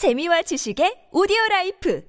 재미와 지식의 오디오 라이프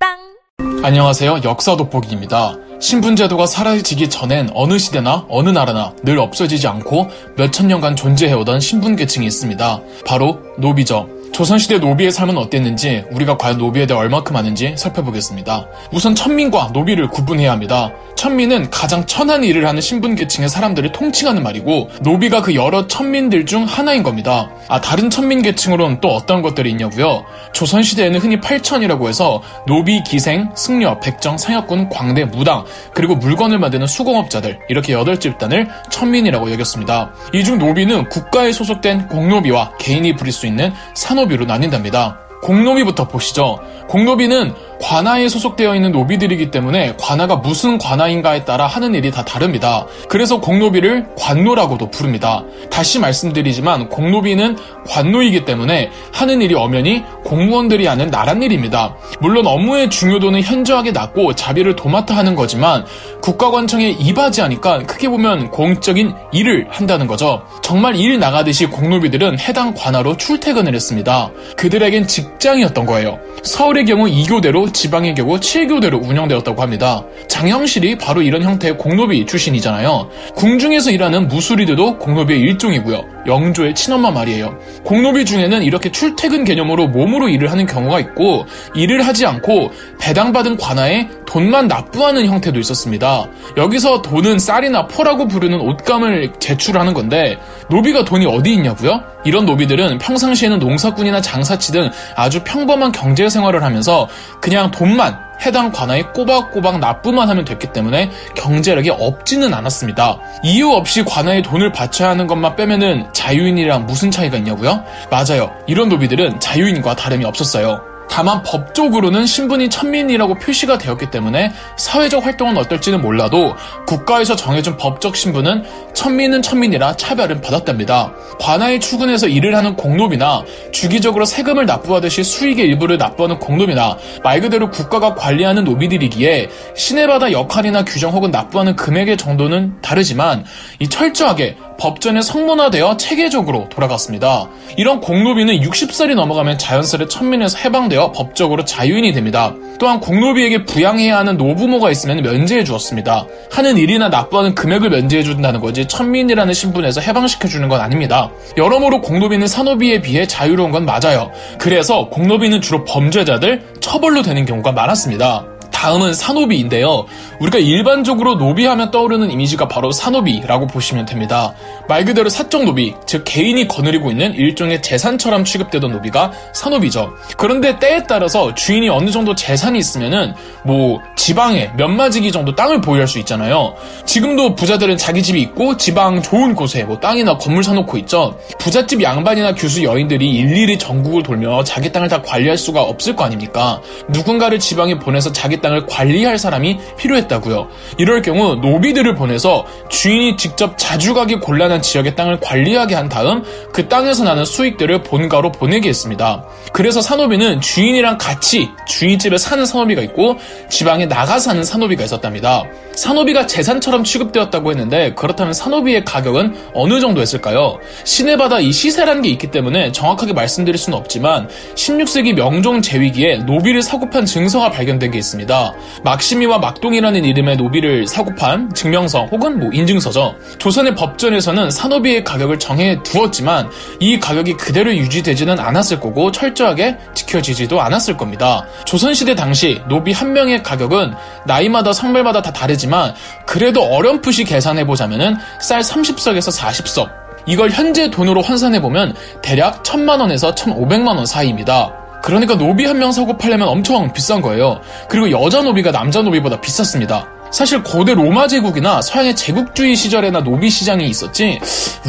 팝빵 안녕하세요. 역사 돋보기입니다. 신분제도가 사라지기 전엔 어느 시대나 어느 나라나 늘 없어지지 않고 몇천 년간 존재해오던 신분계층이 있습니다. 바로 노비죠. 조선시대 노비의 삶은 어땠는지 우리가 과연 노비에 대해 얼마큼 아는지 살펴보겠습니다. 우선 천민과 노비를 구분해야 합니다. 천민은 가장 천한 일을 하는 신분계층의 사람들을 통칭하는 말이고 노비가 그 여러 천민들 중 하나인 겁니다. 아 다른 천민계층으로는 또 어떤 것들이 있냐고요? 조선시대에는 흔히 팔천이라고 해서 노비, 기생, 승려, 백정, 상역군, 광대, 무당 그리고 물건을 만드는 수공업자들 이렇게 여덟 집단을 천민이라고 여겼습니다. 이 중 노비는 국가에 소속된 공노비와 개인이 부릴 수 있는 산 노비로 나뉜답니다. 공노비부터 보시죠. 공노비는 관아에 소속되어 있는 노비들이기 때문에 관아가 무슨 관아인가에 따라 하는 일이 다 다릅니다. 그래서 공노비를 관노라고도 부릅니다. 다시 말씀드리지만 공노비는 관노이기 때문에 하는 일이 엄연히 공무원들이 하는 나란 일입니다. 물론 업무의 중요도는 현저하게 낮고 자비를 도맡아 하는 거지만 국가관청에 이바지하니까 크게 보면 공적인 일을 한다는 거죠. 정말 일 나가듯이 공노비들은 해당 관아로 출퇴근을 했습니다. 그들에겐 직장이었던 거예요. 서울의 경우 2교대로 지방의 경우 7교대로 운영되었다고 합니다. 장영실이 바로 이런 형태의 공노비 출신이잖아요. 궁중에서 일하는 무수리들도 공노비의 일종이고요. 영조의 친엄마 말이에요. 공노비 중에는 이렇게 출퇴근 개념으로 몸으로 일을 하는 경우가 있고 일을 하지 않고 배당받은 관아에 돈만 납부하는 형태도 있었습니다. 여기서 돈은 쌀이나 포라고 부르는 옷감을 제출하는 건데 노비가 돈이 어디 있냐고요? 이런 노비들은 평상시에는 농사꾼이나 장사치 등 아주 평범한 경제 생활을 하면서 그냥 돈만 해당 관아에 꼬박꼬박 납부만 하면 됐기 때문에 경제력이 없지는 않았습니다. 이유 없이 관아에 돈을 바쳐야 하는 것만 빼면은 자유인이랑 무슨 차이가 있냐고요? 맞아요. 이런 노비들은 자유인과 다름이 없었어요. 다만 법적으로는 신분이 천민이라고 표시가 되었기 때문에 사회적 활동은 어떨지는 몰라도 국가에서 정해준 법적 신분은 천민은 천민이라 차별은 받았답니다. 관아에 출근해서 일을 하는 공노비나 주기적으로 세금을 납부하듯이 수익의 일부를 납부하는 공노비나 말 그대로 국가가 관리하는 노비들이기에 시내바다 역할이나 규정 혹은 납부하는 금액의 정도는 다르지만 이 철저하게 법전에 성문화되어 체계적으로 돌아갔습니다. 이런 공노비는 60살이 넘어가면 자연스레 천민에서 해방되어 법적으로 자유인이 됩니다. 또한 공노비에게 부양해야 하는 노부모가 있으면 면제해 주었습니다. 하는 일이나 납부하는 금액을 면제해 준다는 거지 천민이라는 신분에서 해방시켜 주는 건 아닙니다. 여러모로 공노비는 산노비에 비해 자유로운 건 맞아요. 그래서 공노비는 주로 범죄자들 처벌로 되는 경우가 많았습니다. 다음은 산노비인데요. 우리가 일반적으로 노비하면 떠오르는 이미지가 바로 산노비라고 보시면 됩니다. 말 그대로 사적 노비, 즉 개인이 거느리고 있는 일종의 재산처럼 취급되던 노비가 산노비죠. 그런데 때에 따라서 주인이 어느 정도 재산이 있으면은 뭐 지방에 몇 마지기 정도 땅을 보유할 수 있잖아요. 지금도 부자들은 자기 집이 있고 지방 좋은 곳에 뭐 땅이나 건물 사놓고 있죠. 부잣집 양반이나 교수 여인들이 일일이 전국을 돌며 자기 땅을 다 관리할 수가 없을 거 아닙니까? 누군가를 지방에 보내서 자기 땅을 관리할 사람이 필요했다고요. 이럴 경우 노비들을 보내서 주인이 직접 자주 가기 곤란한 지역의 땅을 관리하게 한 다음 그 땅에서 나는 수익들을 본가로 보내게 했습니다. 그래서 산노비는 주인이랑 같이 주인 집에 사는 산노비가 있고 지방에 나가 사는 산노비가 있었답니다. 산노비가 재산처럼 취급되었다고 했는데 그렇다면 산노비의 가격은 어느 정도 였을까요? 시내바다 이 시세라는 게 있기 때문에 정확하게 말씀드릴 수는 없지만 16세기 명종 제위기에 노비를 사고판 증서가 발견된 게 있습니다. 막시미와 막동이라는 이름의 노비를 사고판 증명서 혹은 뭐 인증서죠. 조선의 법전에서는 산노비의 가격을 정해 두었지만 이 가격이 그대로 유지되지는 않았을 거고 철저하게 지켜지지도 않았을 겁니다. 조선시대 당시 노비 한 명의 가격은 나이마다 성별마다 다 다르지만 그래도 어렴풋이 계산해 보자면은 쌀 30석에서 40석 이걸 현재 돈으로 환산해 보면 대략 1000만 원에서 1,500만 원 사이입니다. 그러니까 노비 한 명 사고 팔려면 엄청 비싼 거예요. 그리고 여자 노비가 남자 노비보다 비쌌습니다. 사실 고대 로마 제국이나 서양의 제국주의 시절에나 노비 시장이 있었지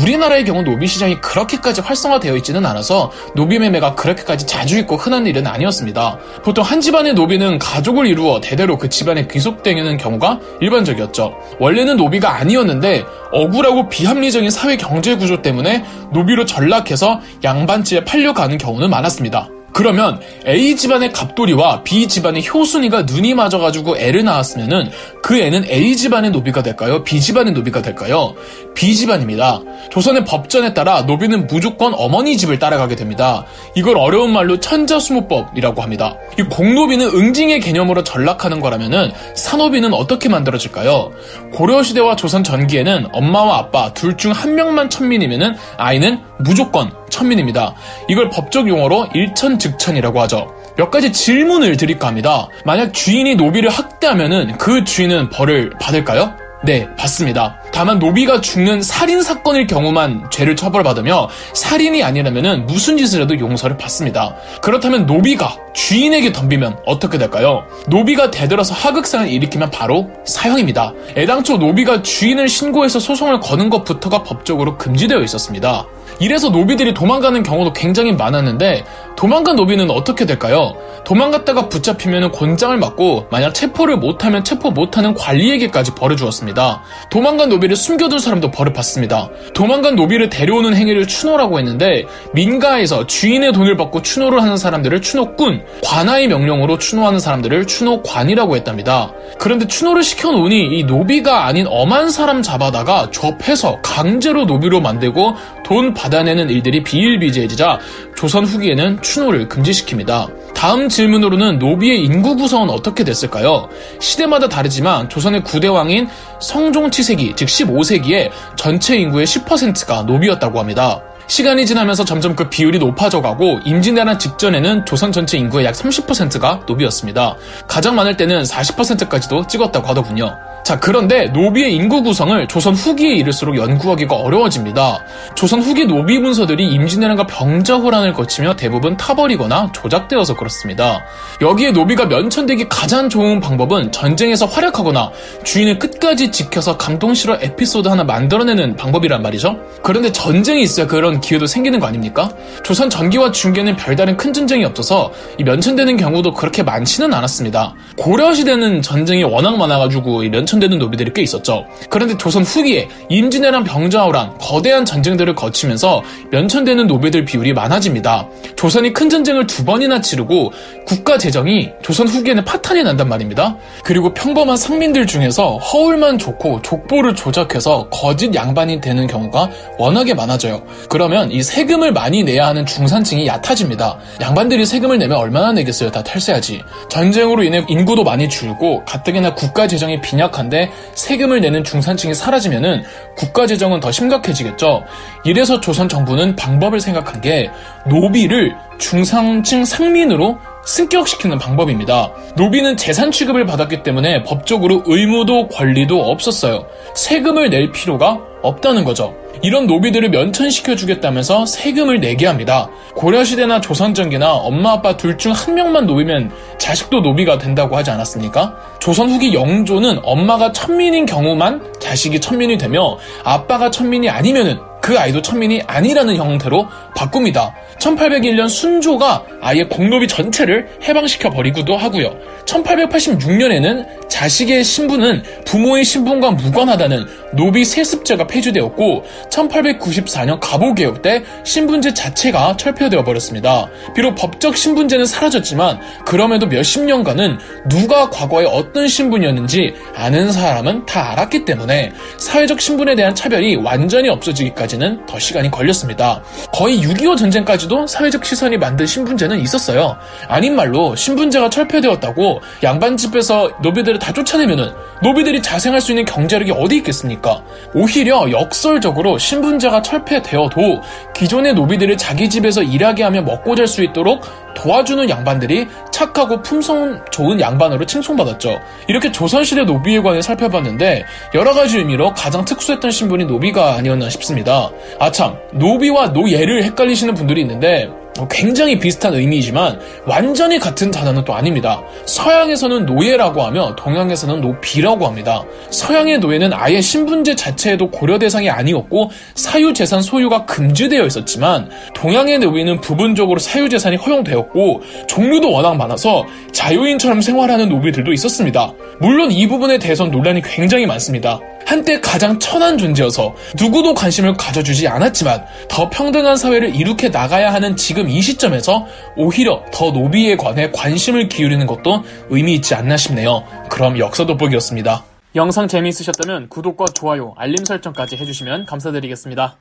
우리나라의 경우 노비 시장이 그렇게까지 활성화되어 있지는 않아서 노비 매매가 그렇게까지 자주 있고 흔한 일은 아니었습니다. 보통 한 집안의 노비는 가족을 이루어 대대로 그 집안에 귀속되는 경우가 일반적이었죠. 원래는 노비가 아니었는데 억울하고 비합리적인 사회 경제 구조 때문에 노비로 전락해서 양반집에 팔려가는 경우는 많았습니다. 그러면 A 집안의 갑돌이와 B 집안의 효순이가 눈이 맞아가지고 애를 낳았으면은 그 애는 A 집안의 노비가 될까요? B 집안의 노비가 될까요? B 집안입니다. 조선의 법전에 따라 노비는 무조건 어머니 집을 따라가게 됩니다. 이걸 어려운 말로 천자수모법이라고 합니다. 이 공노비는 응징의 개념으로 전락하는 거라면은 산노비는 어떻게 만들어질까요? 고려시대와 조선 전기에는 엄마와 아빠 둘 중 한 명만 천민이면은 아이는 무조건 천민입니다. 이걸 법적 용어로 일천즉천이라고 하죠. 몇 가지 질문을 드릴까 합니다. 만약 주인이 노비를 학대하면은 그 주인은 벌을 받을까요? 네, 받습니다. 다만 노비가 죽는 살인 사건일 경우만 죄를 처벌받으며 살인이 아니라면 무슨 짓을 해도 용서를 받습니다. 그렇다면 노비가 주인에게 덤비면 어떻게 될까요? 노비가 대들어서 하극상을 일으키면 바로 사형입니다. 애당초 노비가 주인을 신고해서 소송을 거는 것부터가 법적으로 금지되어 있었습니다. 이래서 노비들이 도망가는 경우도 굉장히 많았는데 도망간 노비는 어떻게 될까요? 도망갔다가 붙잡히면 곤장을 맞고 만약 체포를 못하면 체포 못하는 관리에게까지 벌을 주었습니다. 도망간 노비를 숨겨둔 사람도 벌을 받습니다. 도망간 노비를 데려오는 행위를 추노라고 했는데 민가에서 주인의 돈을 받고 추노를 하는 사람들을 추노꾼, 관아의 명령으로 추노하는 사람들을 추노관이라고 했답니다. 그런데 추노를 시켜놓으니 이 노비가 아닌 엄한 사람 잡아다가 줘패서 강제로 노비로 만들고 돈 받아내는 일들이 비일비재해지자 조선 후기에는 추노를 금지시킵니다. 다음 질문으로는 노비의 인구 구성은 어떻게 됐을까요? 시대마다 다르지만 조선의 9대 왕인 성종 치세기, 즉 15세기에 전체 인구의 10%가 노비였다고 합니다. 시간이 지나면서 점점 그 비율이 높아져 가고 임진왜란 직전에는 조선 전체 인구의 약 30%가 노비였습니다. 가장 많을 때는 40%까지도 찍었다고 하더군요. 자, 그런데 노비의 인구 구성을 조선 후기에 이를수록 연구하기가 어려워집니다. 조선 후기 노비 문서들이 임진왜란과 병자호란을 거치며 대부분 타버리거나 조작되어서 그렇습니다. 여기에 노비가 면천되기 가장 좋은 방법은 전쟁에서 활약하거나 주인을 끝까지 지켜서 감동실화 에피소드 하나 만들어내는 방법이란 말이죠. 그런데 전쟁이 있어야 그런 기회도 생기는 거 아닙니까? 조선 전기와 중계는 별다른 큰 전쟁이 없어서 이 면천되는 경우도 그렇게 많지는 않았습니다. 고려시대는 전쟁이 워낙 많아가지고 이 면천 되는 노비들이 꽤 있었죠. 그런데 조선 후기에 임진왜란 병자호란 거대한 전쟁들을 거치면서 면천되는 노비들 비율이 많아집니다. 조선이 큰 전쟁을 두 번이나 치르고 국가 재정이 조선 후기에는 파탄이 난단 말입니다. 그리고 평범한 상민들 중에서 허울만 좋고 족보를 조작해서 거짓 양반이 되는 경우가 워낙에 많아져요. 그러면 이 세금을 많이 내야 하는 중산층이 얕아집니다. 양반들이 세금을 내면 얼마나 내겠어요? 다 탈세하지. 전쟁으로 인해 인구도 많이 줄고 가뜩이나 국가 재정이 빈약한 데 세금을 내는 중산층이 사라지면은 국가 재정은 더 심각해지겠죠. 이래서 조선 정부는 방법을 생각한 게 노비를 중상층 상민으로 승격시키는 방법입니다. 노비는 재산 취급을 받았기 때문에 법적으로 의무도 권리도 없었어요. 세금을 낼 필요가 없다는 거죠. 이런 노비들을 면천시켜 주겠다면서 세금을 내게 합니다. 고려시대나 조선전기나 엄마 아빠 둘 중 한 명만 노비면 자식도 노비가 된다고 하지 않았습니까? 조선 후기 영조는 엄마가 천민인 경우만 자식이 천민이 되며 아빠가 천민이 아니면은 그 아이도 천민이 아니라는 형태로 바꿉니다. 1801년 순조가 아예 공노비 전체를 해방시켜 버리기도 하고요. 1886년에는 자식의 신분은 부모의 신분과 무관하다는 노비 세습제가 폐지되었고 1894년 갑오개혁 때 신분제 자체가 철폐되어 버렸습니다. 비록 법적 신분제는 사라졌지만 그럼에도 몇십 년간은 누가 과거에 어떤 신분이었는지 아는 사람은 다 알았기 때문에 사회적 신분에 대한 차별이 완전히 없어지기까지는 더 시간이 걸렸습니다. 거의 6.25 전쟁까지도 사회적 시선이 만든 신분제는 있었어요. 아닌 말로 신분제가 철폐되었다고 양반 집에서 노비들을 다 쫓아내면은 노비들이 자생할 수 있는 경제력이 어디 있겠습니까? 오히려 역설적으로 신분제가 철폐되어도 기존의 노비들을 자기 집에서 일하게 하며 먹고 잘 수 있도록 도와주는 양반들이 착하고 품성 좋은 양반으로 칭송받았죠. 이렇게 조선시대 노비에 관해 살펴봤는데 여러 가지 의미로 가장 특수했던 신분이 노비가 아니었나 싶습니다. 아참, 노비와 노예를 헷갈리시는 분들이 있는데 굉장히 비슷한 의미이지만 완전히 같은 단어는 또 아닙니다. 서양에서는 노예라고 하며 동양에서는 노비라고 합니다. 서양의 노예는 아예 신분제 자체에도 고려 대상이 아니었고 사유재산 소유가 금지되어 있었지만 동양의 노비는 부분적으로 사유재산이 허용되었고 종류도 워낙 많아서 자유인처럼 생활하는 노비들도 있었습니다. 물론 이 부분에 대해선 논란이 굉장히 많습니다. 한때 가장 천한 존재여서 누구도 관심을 가져주지 않았지만 더 평등한 사회를 이룩해 나가야 하는 지금 이 시점에서 오히려 더 노비에 관해 관심을 기울이는 것도 의미 있지 않나 싶네요. 그럼 역사 돋보기였습니다. 영상 재미있으셨다면 구독과 좋아요, 알림 설정까지 해주시면 감사드리겠습니다.